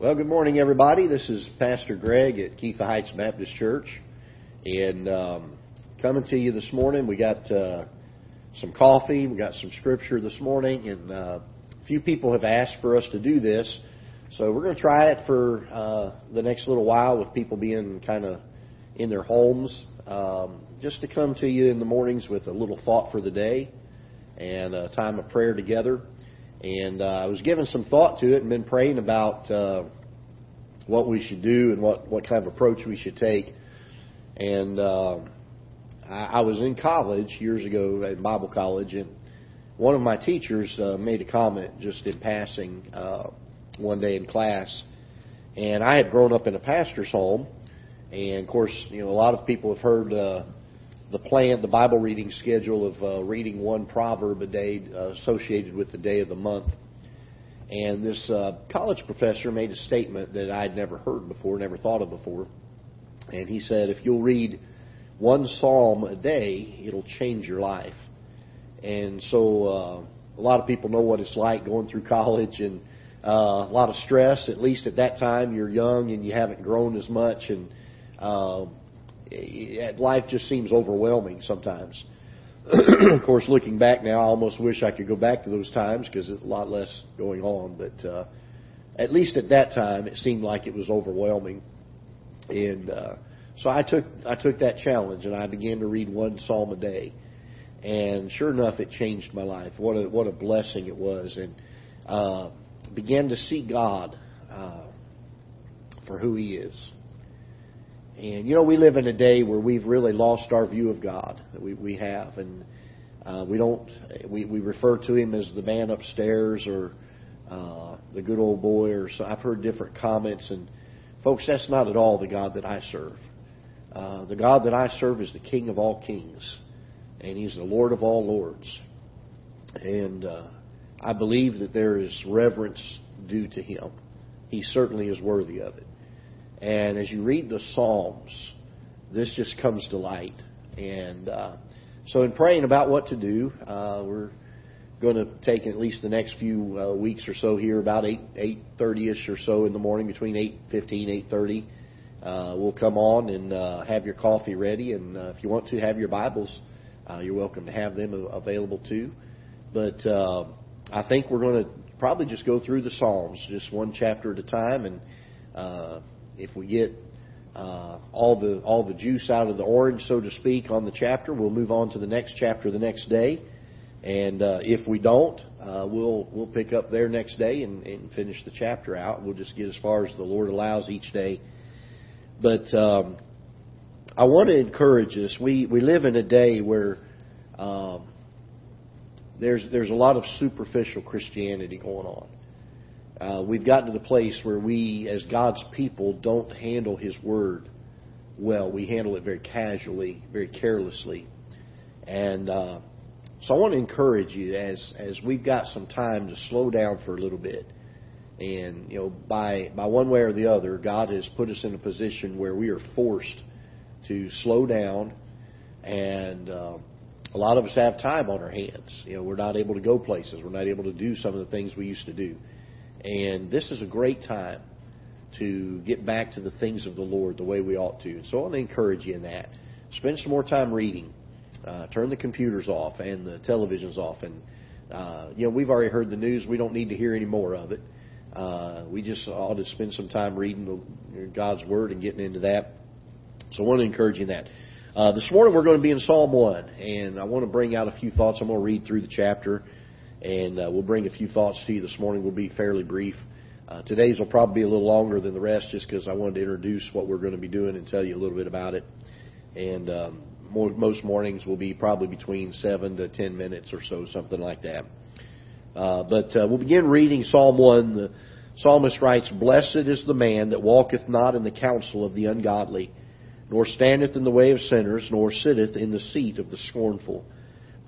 Well, good morning, everybody. This is Pastor Greg at Ketha Heights Baptist Church, and um, coming to you this morning. We got uh, some coffee, we got some scripture this morning, and uh, a few people have asked for us to do this, so we're going to try it for uh, the next little while with people being kind of in their homes, um, just to come to you in the mornings with a little thought for the day and a time of prayer together. And uh, I was giving some thought to it and been praying about uh, what we should do and what, what kind of approach we should take. And uh, I, I was in college years ago at Bible college, and one of my teachers uh, made a comment just in passing uh, one day in class. And I had grown up in a pastor's home, and of course, you know, a lot of people have heard uh, the plan, the Bible reading schedule of uh, reading one proverb a day uh, associated with the day of the month. And this uh, college professor made a statement that I'd never heard before, never thought of before. And he said, if you'll read one psalm a day, it'll change your life. And so uh, a lot of people know what it's like going through college and uh, a lot of stress. At least at that time, you're young and you haven't grown as much, and uh, life just seems overwhelming sometimes. of course, looking back now, I almost wish I could go back to those times because a lot less going on. But uh, at least at that time, it seemed like it was overwhelming. And uh, so I took I took that challenge and I began to read one psalm a day. And sure enough, it changed my life. What a what a blessing it was, and uh, began to see God uh, for who He is and you know, we live in a day where we've really lost our view of God. We we have, and uh, we don't. We we refer to Him as the man upstairs or uh, the good old boy, or so. I've heard different comments, and folks, that's not at all the God that I serve. Uh, the God that I serve is the King of all kings, and He's the Lord of all lords. And uh, I believe that there is reverence due to Him. He certainly is worthy of it. And as you read the Psalms, this just comes to light. And uh, so, in praying about what to do, uh, we're going to take at least the next few uh, weeks or so here, about eight eight thirty ish or so in the morning, between eight fifteen eight thirty. Uh, we'll come on and uh, have your coffee ready, and uh, if you want to have your Bibles, uh, you're welcome to have them available too. But uh, I think we're going to probably just go through the Psalms, just one chapter at a time, and uh, if we get uh, all the all the juice out of the orange, so to speak, on the chapter, we'll move on to the next chapter the next day. And uh, if we don't, uh, we'll we'll pick up there next day and, and finish the chapter out. We'll just get as far as the Lord allows each day. But um, I want to encourage us. We we live in a day where um, there's there's a lot of superficial Christianity going on. Uh, we've gotten to the place where we, as God's people, don't handle His Word well. We handle it very casually, very carelessly. And uh, so I want to encourage you as as we've got some time to slow down for a little bit. And you know, by by one way or the other, God has put us in a position where we are forced to slow down, and uh, a lot of us have time on our hands. You know, we're not able to go places. We're not able to do some of the things we used to do. And this is a great time to get back to the things of the Lord the way we ought to. So I want to encourage you in that. Spend some more time reading. Uh, turn the computers off and the televisions off. And, uh, you know, we've already heard the news. We don't need to hear any more of it. Uh, we just ought to spend some time reading the, God's Word and getting into that. So I want to encourage you in that. Uh, this morning we're going to be in Psalm 1, and I want to bring out a few thoughts. I'm going to read through the chapter and uh, we'll bring a few thoughts to you this morning. We'll be fairly brief. Uh, today's will probably be a little longer than the rest just because I wanted to introduce what we're going to be doing and tell you a little bit about it. And um, more, most mornings will be probably between 7 to 10 minutes or so, something like that. Uh, but uh, we'll begin reading Psalm 1. The psalmist writes, Blessed is the man that walketh not in the counsel of the ungodly, nor standeth in the way of sinners, nor sitteth in the seat of the scornful.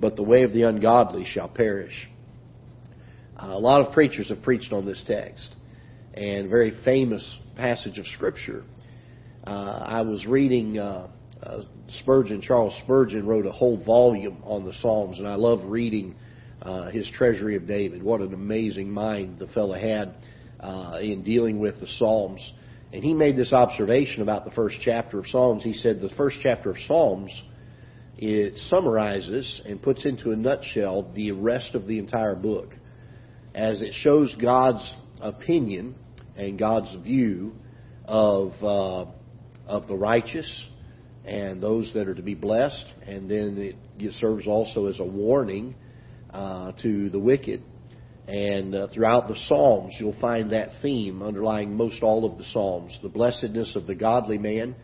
but the way of the ungodly shall perish. Uh, a lot of preachers have preached on this text, and very famous passage of Scripture. Uh, I was reading uh, uh, Spurgeon, Charles Spurgeon wrote a whole volume on the Psalms, and I love reading uh, his Treasury of David. What an amazing mind the fellow had uh, in dealing with the Psalms. And he made this observation about the first chapter of Psalms. He said the first chapter of Psalms it summarizes and puts into a nutshell the rest of the entire book, as it shows God's opinion and God's view of uh, of the righteous and those that are to be blessed, and then it serves also as a warning uh, to the wicked. And uh, throughout the Psalms, you'll find that theme underlying most all of the Psalms the blessedness of the godly man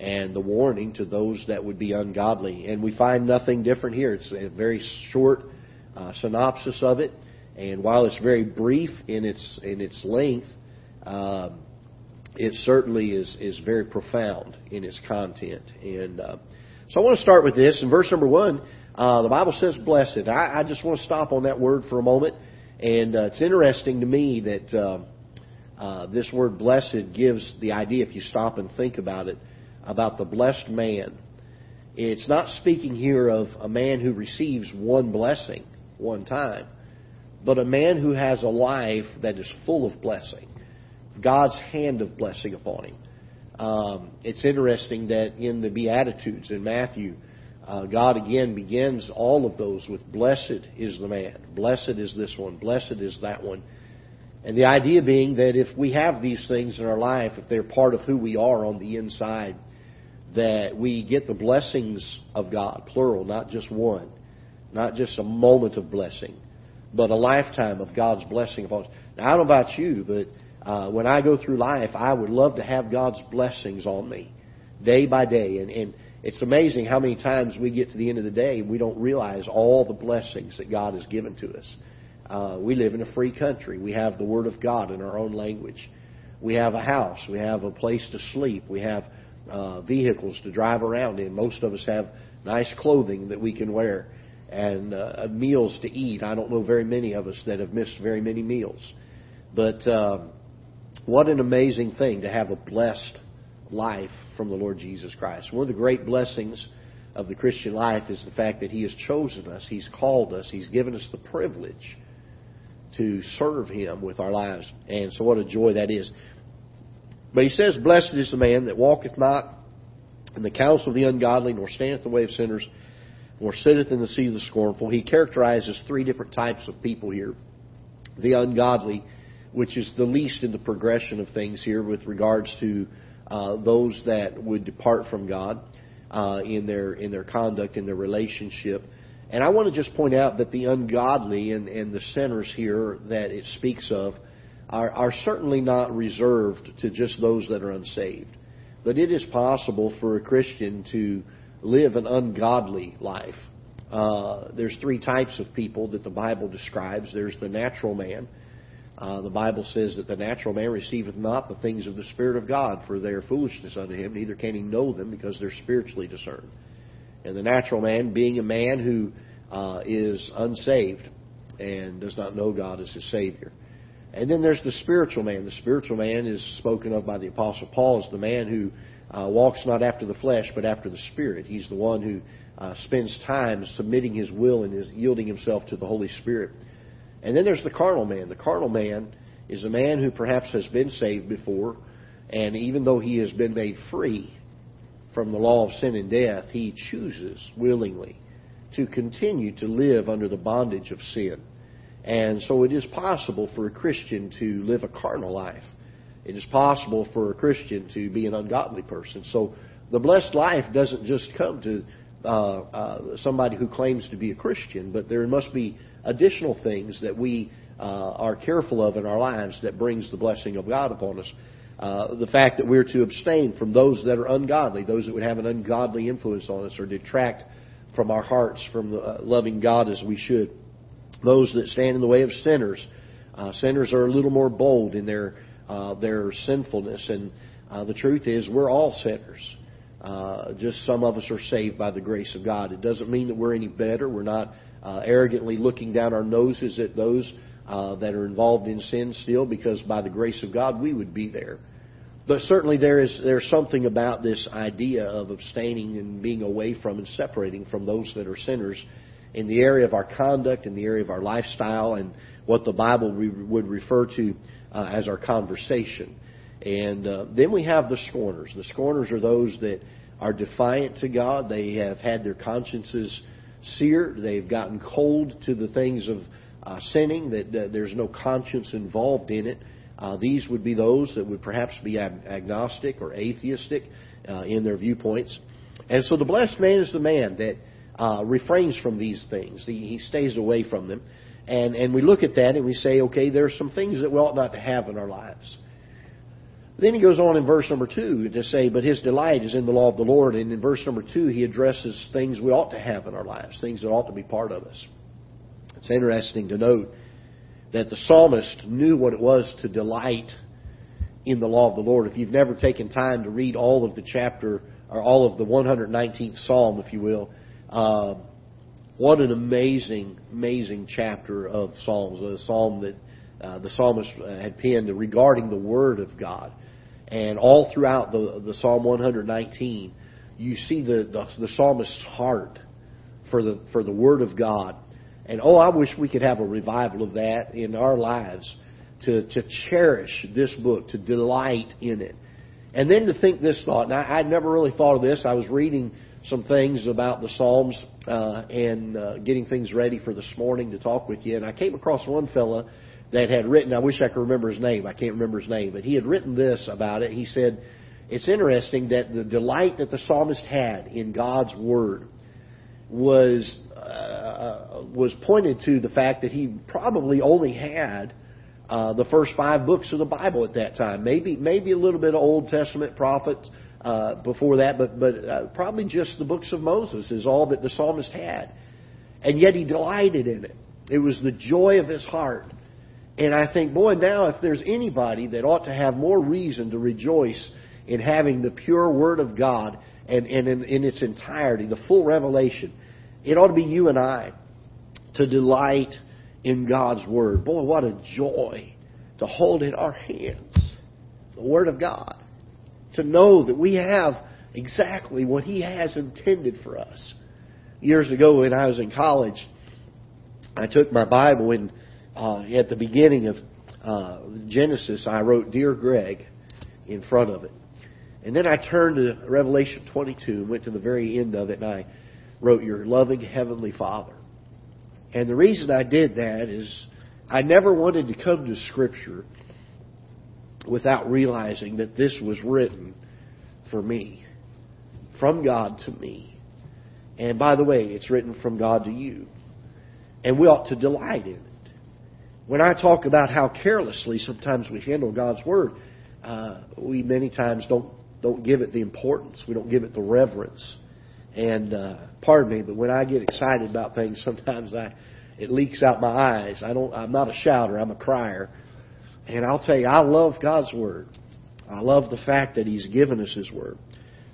and the warning to those that would be ungodly. And we find nothing different here. It's a very short uh, synopsis of it. And while it's very brief in its in its length, uh, it certainly is is very profound in its content. And uh, so I want to start with this in verse number one. Uh, the Bible says blessed. I, I, just want to stop on that word for a moment. And uh, it's interesting to me that uh, uh, this word blessed gives the idea, if you stop and think about it, about the blessed man. It's not speaking here of a man who receives one blessing one time, but a man who has a life that is full of blessing. God's hand of blessing upon him. Um, it's interesting that in the Beatitudes in Matthew, uh, God again begins all of those with blessed is the man, blessed is this one, blessed is that one. And the idea being that if we have these things in our life, if they're part of who we are on the inside, that we get the blessings of God, plural, not just one, not just a moment of blessing, but a lifetime of God's blessing upon us. Now, I don't know about you, but uh, when I go through life, I would love to have God's blessings on me day by day. And, and it's amazing how many times we get to the end of the day and we don't realize all the blessings that God has given to us. Uh, we live in a free country. We have the Word of God in our own language. We have a house. We have a place to sleep. We have uh, vehicles to drive around in. Most of us have nice clothing that we can wear and uh, meals to eat. I don't know very many of us that have missed very many meals. But uh, what an amazing thing to have a blessed life from the Lord Jesus Christ. One of the great blessings of the Christian life is the fact that He has chosen us, He's called us, He's given us the privilege to serve Him with our lives. And so, what a joy that is. But He says, Blessed is the man that walketh not in the counsel of the ungodly, nor standeth the way of sinners, nor sitteth in the seat of the scornful. He characterizes three different types of people here the ungodly, which is the least in the progression of things here with regards to uh, those that would depart from God uh, in their in their conduct in their relationship. And I want to just point out that the ungodly and, and the sinners here that it speaks of are, are certainly not reserved to just those that are unsaved. But it is possible for a Christian to live an ungodly life. Uh, there's three types of people that the Bible describes. There's the natural man, uh, the Bible says that the natural man receiveth not the things of the Spirit of God, for they are foolishness unto him, neither can he know them because they're spiritually discerned. And the natural man being a man who uh, is unsaved and does not know God as his Savior. And then there's the spiritual man. The spiritual man is spoken of by the Apostle Paul as the man who uh, walks not after the flesh, but after the Spirit. He's the one who uh, spends time submitting his will and is yielding himself to the Holy Spirit. And then there's the carnal man. The carnal man is a man who perhaps has been saved before, and even though he has been made free from the law of sin and death, he chooses willingly to continue to live under the bondage of sin. And so it is possible for a Christian to live a carnal life. It is possible for a Christian to be an ungodly person. So the blessed life doesn't just come to uh, uh, somebody who claims to be a Christian, but there must be additional things that we uh, are careful of in our lives that brings the blessing of God upon us. Uh, the fact that we're to abstain from those that are ungodly, those that would have an ungodly influence on us or detract from our hearts from uh, loving God as we should. Those that stand in the way of sinners. Uh, sinners are a little more bold in their uh, their sinfulness. And uh, the truth is, we're all sinners. Uh, just some of us are saved by the grace of God. It doesn't mean that we're any better. We're not uh, arrogantly looking down our noses at those uh, that are involved in sin still, because by the grace of God we would be there. But certainly there is there's something about this idea of abstaining and being away from and separating from those that are sinners in the area of our conduct, in the area of our lifestyle, and what the Bible re- would refer to uh, as our conversation. And uh, then we have the scorners. The scorners are those that are defiant to God. They have had their consciences seared. They've gotten cold to the things of uh, sinning. That, that, there's no conscience involved in it. Uh, these would be those that would perhaps be ag- agnostic or atheistic uh, in their viewpoints. And so the blessed man is the man that uh, refrains from these things. He, he stays away from them. And, and we look at that and we say, okay, there are some things that we ought not to have in our lives. Then he goes on in verse number two to say, But his delight is in the law of the Lord. And in verse number two, he addresses things we ought to have in our lives, things that ought to be part of us. It's interesting to note that the psalmist knew what it was to delight in the law of the Lord. If you've never taken time to read all of the chapter, or all of the 119th psalm, if you will, uh, what an amazing, amazing chapter of Psalms. A psalm that uh, the psalmist had penned regarding the Word of God. And all throughout the, the Psalm 119, you see the, the, the psalmist's heart for the, for the Word of God. And oh, I wish we could have a revival of that in our lives to, to cherish this book, to delight in it. And then to think this thought. Now, I'd never really thought of this. I was reading some things about the Psalms uh, and uh, getting things ready for this morning to talk with you. And I came across one fella that had written, I wish I could remember his name. I can't remember his name, but he had written this about it. He said, it's interesting that the delight that the psalmist had in God's Word was, uh, was pointed to the fact that he probably only had uh, the first five books of the Bible at that time. Maybe, maybe a little bit of Old Testament prophets, uh, before that, but but uh, probably just the books of Moses is all that the psalmist had, and yet he delighted in it. It was the joy of his heart and I think, boy, now if there's anybody that ought to have more reason to rejoice in having the pure Word of God and, and in, in its entirety, the full revelation, it ought to be you and I to delight in God's Word. Boy, what a joy to hold in our hands the Word of God. To know that we have exactly what He has intended for us. Years ago, when I was in college, I took my Bible and uh, at the beginning of uh, Genesis, I wrote "Dear Greg" in front of it, and then I turned to Revelation 22 and went to the very end of it, and I wrote "Your loving heavenly Father." And the reason I did that is I never wanted to come to Scripture without realizing that this was written for me, from God to me. And by the way, it's written from God to you. And we ought to delight in it. When I talk about how carelessly sometimes we handle God's Word, uh, we many times don't don't give it the importance. We don't give it the reverence. And uh, pardon me, but when I get excited about things, sometimes I it leaks out my eyes. I don't. I'm not a shouter. I'm a crier. And I'll tell you, I love God's Word. I love the fact that He's given us His Word.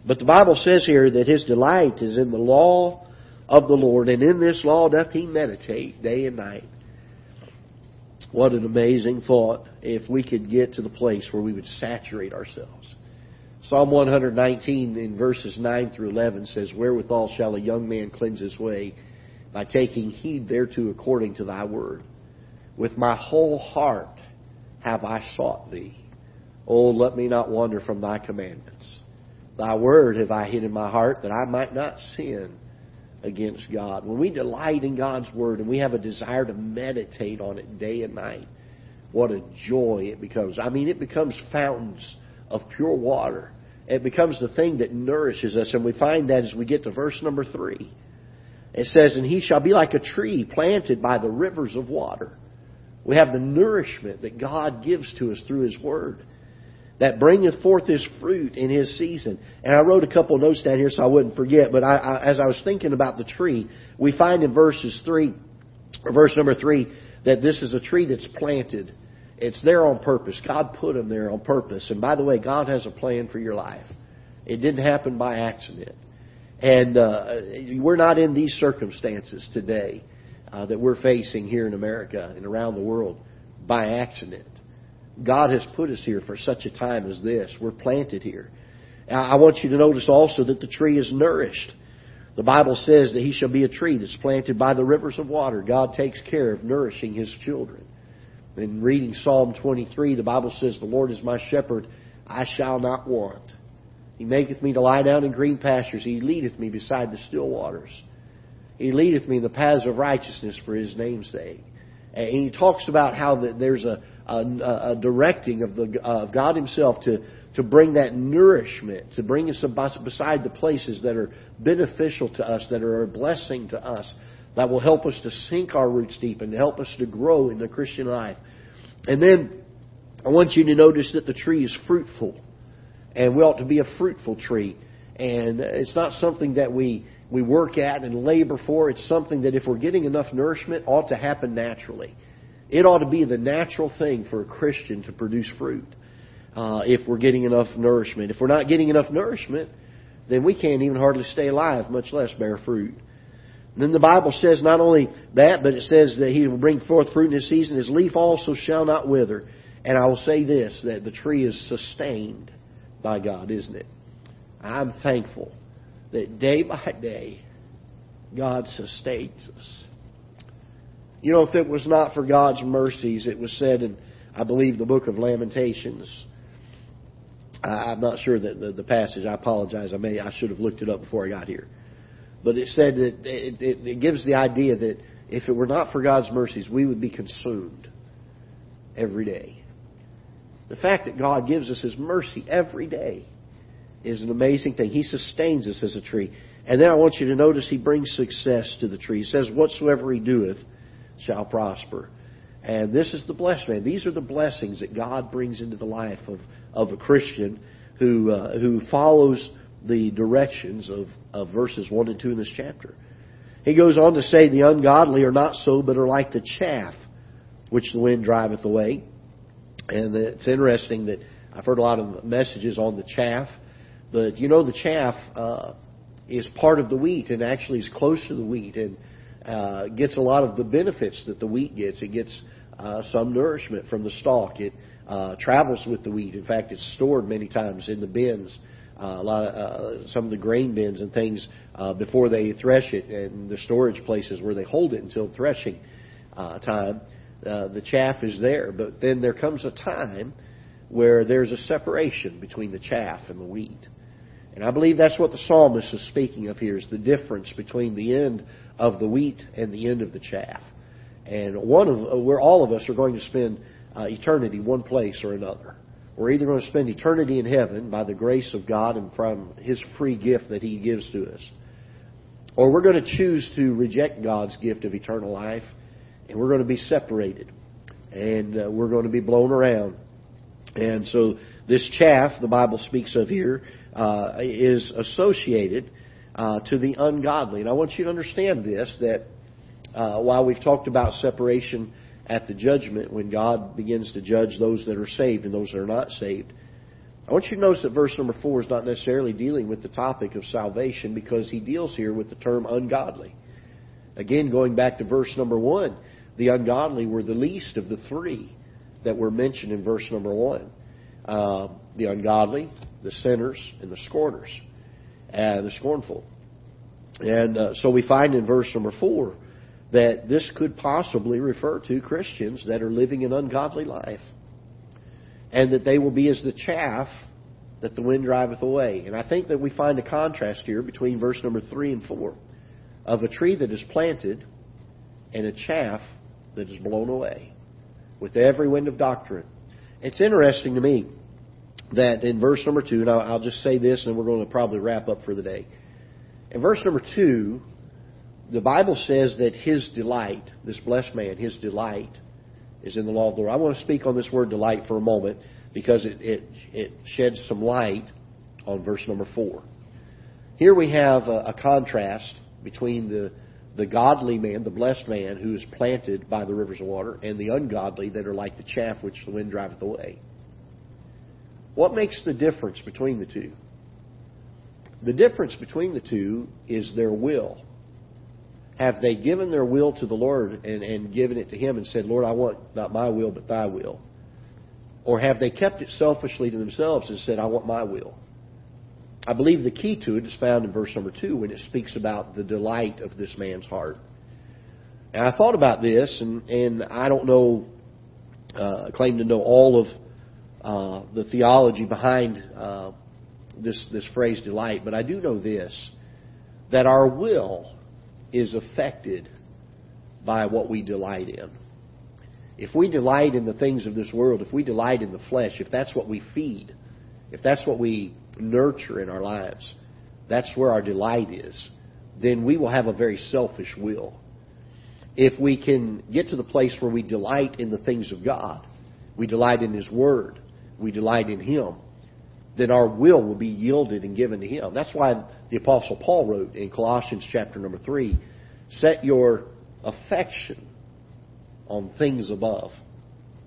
But the Bible says here that His delight is in the law of the Lord, and in this law doth He meditate day and night. What an amazing thought if we could get to the place where we would saturate ourselves. Psalm 119 in verses 9 through 11 says, Wherewithal shall a young man cleanse his way? By taking heed thereto according to thy word. With my whole heart have I sought thee. Oh, let me not wander from thy commandments. Thy word have I hid in my heart that I might not sin against God. When we delight in God's Word and we have a desire to meditate on it day and night, what a joy it becomes. I mean, it becomes fountains of pure water. It becomes the thing that nourishes us, and we find that as we get to verse number three. It says, And he shall be like a tree planted by the rivers of water. We have the nourishment that God gives to us through His Word that bringeth forth his fruit in his season. And I wrote a couple notes down here so I wouldn't forget, but I, I, as I was thinking about the tree, we find in verses 3, or verse number 3, that this is a tree that's planted. it's there on purpose. God put them there on purpose. And by the way, God has a plan for your life. It didn't happen by accident. And uh, we're not in these circumstances today uh, that we're facing here in America and around the world by accident. God has put us here for such a time as this. We're planted here. I want you to notice also that the tree is nourished. The Bible says that he shall be a tree that's planted by the rivers of water. God takes care of nourishing his children. In reading Psalm 23, the Bible says, The Lord is my shepherd, I shall not want. He maketh me to lie down in green pastures. He leadeth me beside the still waters. He leadeth me in the paths of righteousness for his name's sake. And he talks about how that there's a, a, a directing of, the, of God himself to, to bring that nourishment, to bring us beside the places that are beneficial to us, that are a blessing to us, that will help us to sink our roots deep and help us to grow in the Christian life. And then I want you to notice that the tree is fruitful. And we ought to be a fruitful tree. And it's not something that we, we work at and labor for. It's something that if we're getting enough nourishment, ought to happen naturally. It ought to be the natural thing for a Christian to produce fruit uh, if we're getting enough nourishment. If we're not getting enough nourishment, then we can't even hardly stay alive, much less bear fruit. And then the Bible says not only that, but it says that he will bring forth fruit in his season. His leaf also shall not wither. And I will say this, that the tree is sustained by God, isn't it? I'm thankful that day by day, God sustains us. You know, if it was not for God's mercies, it was said in, I believe, the book of Lamentations, I'm not sure that the, the passage. I apologize. I may I should have looked it up before I got here. But it said that it, it, it gives the idea that if it were not for God's mercies, we would be consumed every day. The fact that God gives us His mercy every day is an amazing thing. He sustains us as a tree. And then I want you to notice He brings success to the tree. He says, Whatsoever He doeth shall prosper. And this is the blessed man. These are the blessings that God brings into the life of, of a Christian who, uh, who follows the directions of, of verses 1 and 2 in this chapter. He goes on to say, The ungodly are not so, but are like the chaff which the wind driveth away. And it's interesting that I've heard a lot of messages on the chaff, but you know, the chaff uh, is part of the wheat and actually is close to the wheat and uh, gets a lot of the benefits that the wheat gets. It gets uh, some nourishment from the stalk. It uh, travels with the wheat. In fact, it's stored many times in the bins. Uh, a lot of uh, some of the grain bins and things uh, before they thresh it, and the storage places where they hold it until threshing uh, time. Uh, the chaff is there, but then there comes a time where there's a separation between the chaff and the wheat. And I believe that's what the psalmist is speaking of here is the difference between the end of the wheat and the end of the chaff. And one of uh, where all of us are going to spend uh, eternity one place or another. We're either going to spend eternity in heaven by the grace of God and from His free gift that He gives to us, or we're going to choose to reject God's gift of eternal life, and we're going to be separated, and uh, we're going to be blown around. And so this chaff the Bible speaks of here uh, is associated uh, to the ungodly. And I want you to understand this that uh, while we've talked about separation at the judgment, when God begins to judge those that are saved and those that are not saved, I want you to notice that verse number four is not necessarily dealing with the topic of salvation because he deals here with the term ungodly. Again, going back to verse number one, the ungodly were the least of the three that were mentioned in verse number one. Uh, the ungodly, the sinners, and the scorners, and the scornful. And uh, so we find in verse number four that this could possibly refer to Christians that are living an ungodly life. And that they will be as the chaff that the wind driveth away. And I think that we find a contrast here between verse number 3 and 4 of a tree that is planted and a chaff that is blown away with every wind of doctrine. It's interesting to me that in verse number 2, and I'll just say this and we're going to probably wrap up for the day. In verse number 2, the Bible says that his delight, this blessed man, his delight is in the law of the Lord. I want to speak on this word delight for a moment because it, it, it sheds some light on verse number four. Here we have a, a contrast between the, the godly man, the blessed man, who is planted by the rivers of water, and the ungodly that are like the chaff which the wind driveth away. What makes the difference between the two? The difference between the two is their will. Have they given their will to the Lord and, and given it to Him and said, Lord, I want not my will, but thy will? Or have they kept it selfishly to themselves and said, I want my will? I believe the key to it is found in verse number two when it speaks about the delight of this man's heart. And I thought about this, and, and I don't know, uh, claim to know all of uh, the theology behind uh, this this phrase delight, but I do know this: that our will is affected by what we delight in. If we delight in the things of this world, if we delight in the flesh, if that's what we feed, if that's what we nurture in our lives, that's where our delight is, then we will have a very selfish will. If we can get to the place where we delight in the things of God, we delight in His Word, we delight in Him, then our will will be yielded and given to Him. That's why the Apostle Paul wrote in Colossians chapter number 3 set your affection on things above,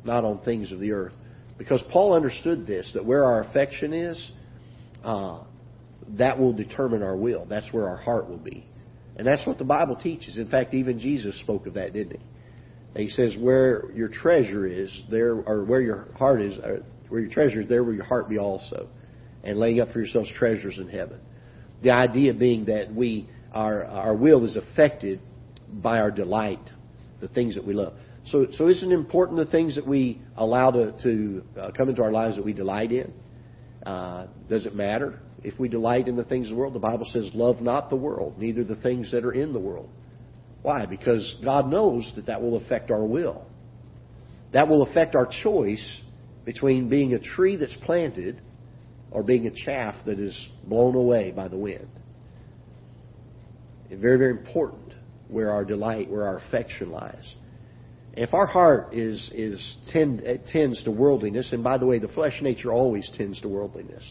not on things of the earth. Because Paul understood this, that where our affection is, uh, that will determine our will. That's where our heart will be. And that's what the Bible teaches. In fact, even Jesus spoke of that, didn't he? He says, "Where your treasure is, there, or where your heart is, uh, where your treasure is, there will your heart be also." And laying up for yourselves treasures in heaven. The idea being that we, our our will is affected by our delight, the things that we love. So, so isn't it important the things that we allow to, to uh, come into our lives that we delight in? Uh, does it matter if we delight in the things of the world? The Bible says, "Love not the world, neither the things that are in the world." Why? Because God knows that that will affect our will. That will affect our choice between being a tree that's planted or being a chaff that is blown away by the wind. It's very, very important where our delight, where our affection lies. If our heart is, is tend, uh, tends to worldliness, and by the way, the flesh nature always tends to worldliness.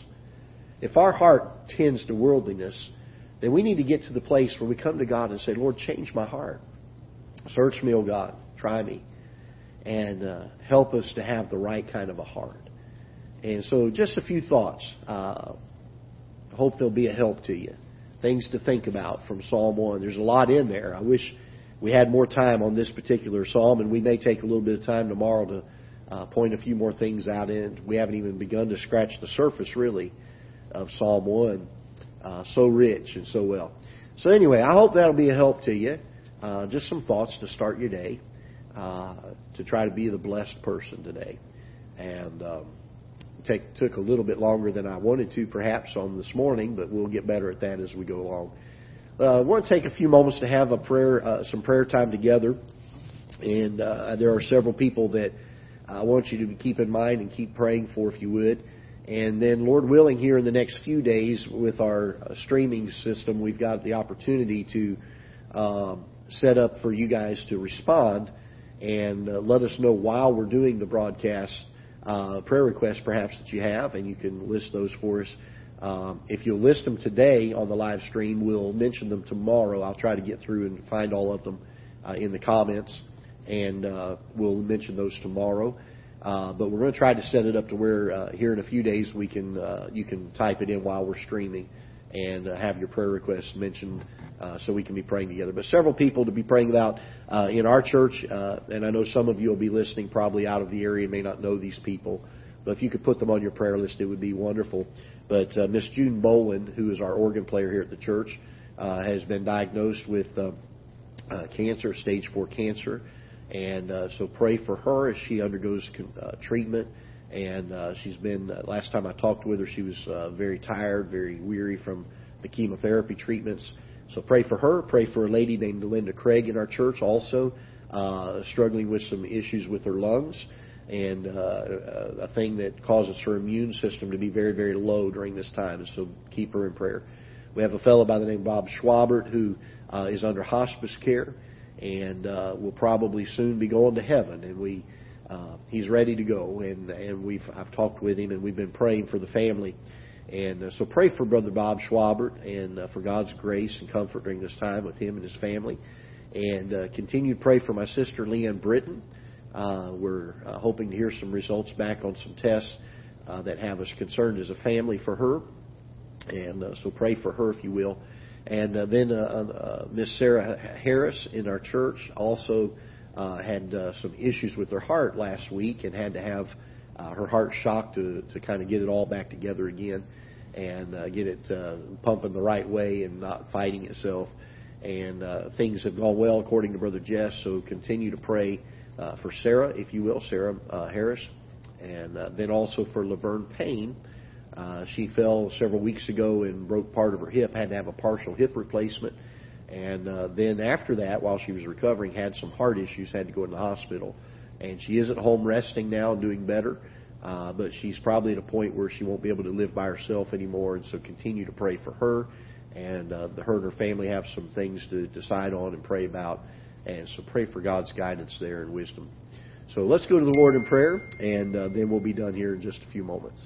If our heart tends to worldliness, then we need to get to the place where we come to God and say, Lord, change my heart. Search me, O God. Try me. And uh, help us to have the right kind of a heart. And so, just a few thoughts. Uh, hope they'll be a help to you. Things to think about from Psalm 1. There's a lot in there. I wish we had more time on this particular psalm, and we may take a little bit of time tomorrow to uh, point a few more things out in. We haven't even begun to scratch the surface, really, of Psalm 1. Uh, so rich and so well. So, anyway, I hope that'll be a help to you. Uh, just some thoughts to start your day, uh, to try to be the blessed person today. And um, take, took a little bit longer than I wanted to, perhaps, on this morning, but we'll get better at that as we go along. Uh, I want to take a few moments to have a prayer, uh, some prayer time together, and uh, there are several people that I want you to keep in mind and keep praying for, if you would. And then, Lord willing, here in the next few days with our uh, streaming system, we've got the opportunity to um, set up for you guys to respond and uh, let us know while we're doing the broadcast uh, prayer requests, perhaps that you have, and you can list those for us. Um, if you'll list them today on the live stream, we'll mention them tomorrow. I'll try to get through and find all of them uh, in the comments, and uh, we'll mention those tomorrow. Uh, but we're going to try to set it up to where uh, here in a few days we can uh, you can type it in while we're streaming and uh, have your prayer requests mentioned uh, so we can be praying together. But several people to be praying about uh, in our church, uh, and I know some of you will be listening probably out of the area and may not know these people. But if you could put them on your prayer list, it would be wonderful. But uh, Miss June Boland, who is our organ player here at the church, uh, has been diagnosed with uh, cancer, stage four cancer, and so pray for her as she undergoes treatment. And uh, she's been. Uh, last time I talked with her, she was uh, very tired, very weary from the chemotherapy treatments. So pray for her. Pray for a lady named Linda Craig in our church, also uh, struggling with some issues with her lungs and uh, a thing that causes her immune system to be very, very low during this time. And so keep her in prayer. We have a fellow by the name of Bob Schwabert who uh, is under hospice care and uh, will probably soon be going to heaven. And we, uh, he's ready to go. And and we've I've talked with him and we've been praying for the family. And uh, so pray for Brother Bob Schwabert and uh, for God's grace and comfort during this time with him and his family. And uh, continue to pray for my sister Leanne Britton. Uh, we're uh, hoping to hear some results back on some tests uh, that have us concerned as a family for her. And uh, so pray for her if you will. And uh, then uh, uh, Miss Sarah Harris in our church also uh, had uh, some issues with her heart last week and had to have uh, her heart shocked to, to kind of get it all back together again and uh, get it uh, pumping the right way and not fighting itself. And uh, things have gone well according to Brother Jess. So continue to pray uh, for Sarah, if you will, Sarah uh, Harris, and uh, then also for Laverne Payne. Uh, she fell several weeks ago and broke part of her hip, had to have a partial hip replacement. And uh, then after that, while she was recovering, had some heart issues, had to go in the hospital. And she is at home resting now and doing better. Uh, but she's probably at a point where she won't be able to live by herself anymore. And so continue to pray for her. And uh, her and her family have some things to decide on and pray about. And so pray for God's guidance there and wisdom. So let's go to the Lord in prayer, and uh, then we'll be done here in just a few moments.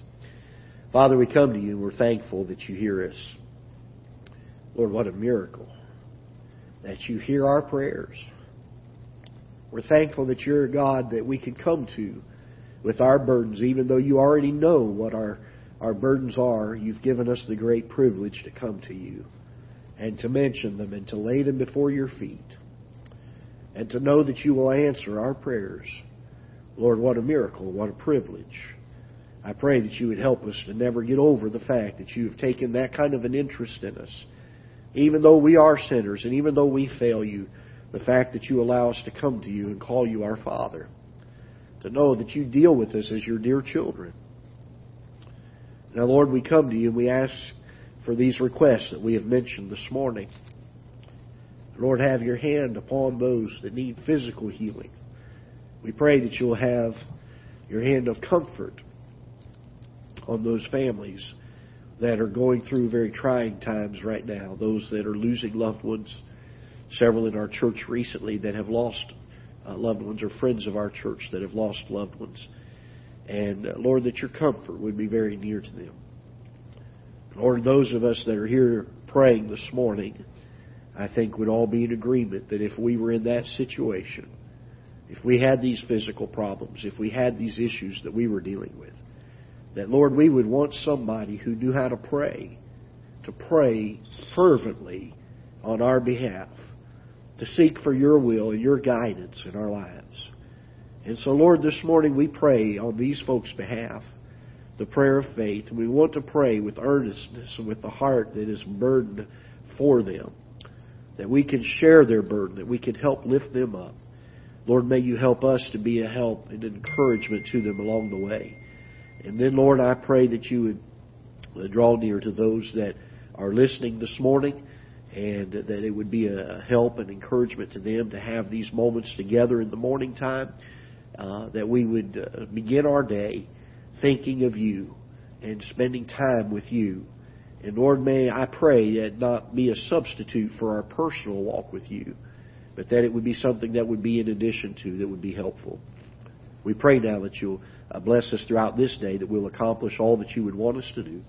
Father, we come to you and we're thankful that you hear us. Lord, what a miracle that you hear our prayers. We're thankful that you're a God that we can come to with our burdens, even though you already know what our, our burdens are. You've given us the great privilege to come to you and to mention them and to lay them before your feet and to know that you will answer our prayers. Lord, what a miracle, what a privilege. I pray that you would help us to never get over the fact that you have taken that kind of an interest in us. Even though we are sinners and even though we fail you, the fact that you allow us to come to you and call you our Father. To know that you deal with us as your dear children. Now, Lord, we come to you and we ask for these requests that we have mentioned this morning. Lord, have your hand upon those that need physical healing. We pray that you'll have your hand of comfort on those families that are going through very trying times right now, those that are losing loved ones. Several in our church recently that have lost uh, loved ones, or friends of our church that have lost loved ones. And uh, Lord, that your comfort would be very near to them. Lord, those of us that are here praying this morning, I think would all be in agreement that if we were in that situation, if we had these physical problems, if we had these issues that we were dealing with, that Lord, we would want somebody who knew how to pray, to pray fervently on our behalf, to seek for your will and your guidance in our lives. And so, Lord, this morning we pray on these folks' behalf the prayer of faith. We want to pray with earnestness and with the heart that is burdened for them that we can share their burden, that we can help lift them up. Lord, may you help us to be a help and encouragement to them along the way. And then, Lord, I pray that you would uh, draw near to those that are listening this morning and that it would be a help and encouragement to them to have these moments together in the morning time, uh, that we would uh, begin our day thinking of you and spending time with you and Lord, may I pray that not be a substitute for our personal walk with you, but that it would be something that would be in addition to, that would be helpful. We pray now that you'll uh, bless us throughout this day, that we'll accomplish all that you would want us to do,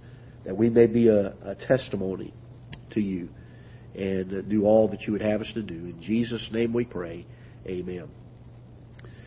that we may be a, a testimony to you, and uh, do all that you would have us to do. In Jesus' name we pray. Amen.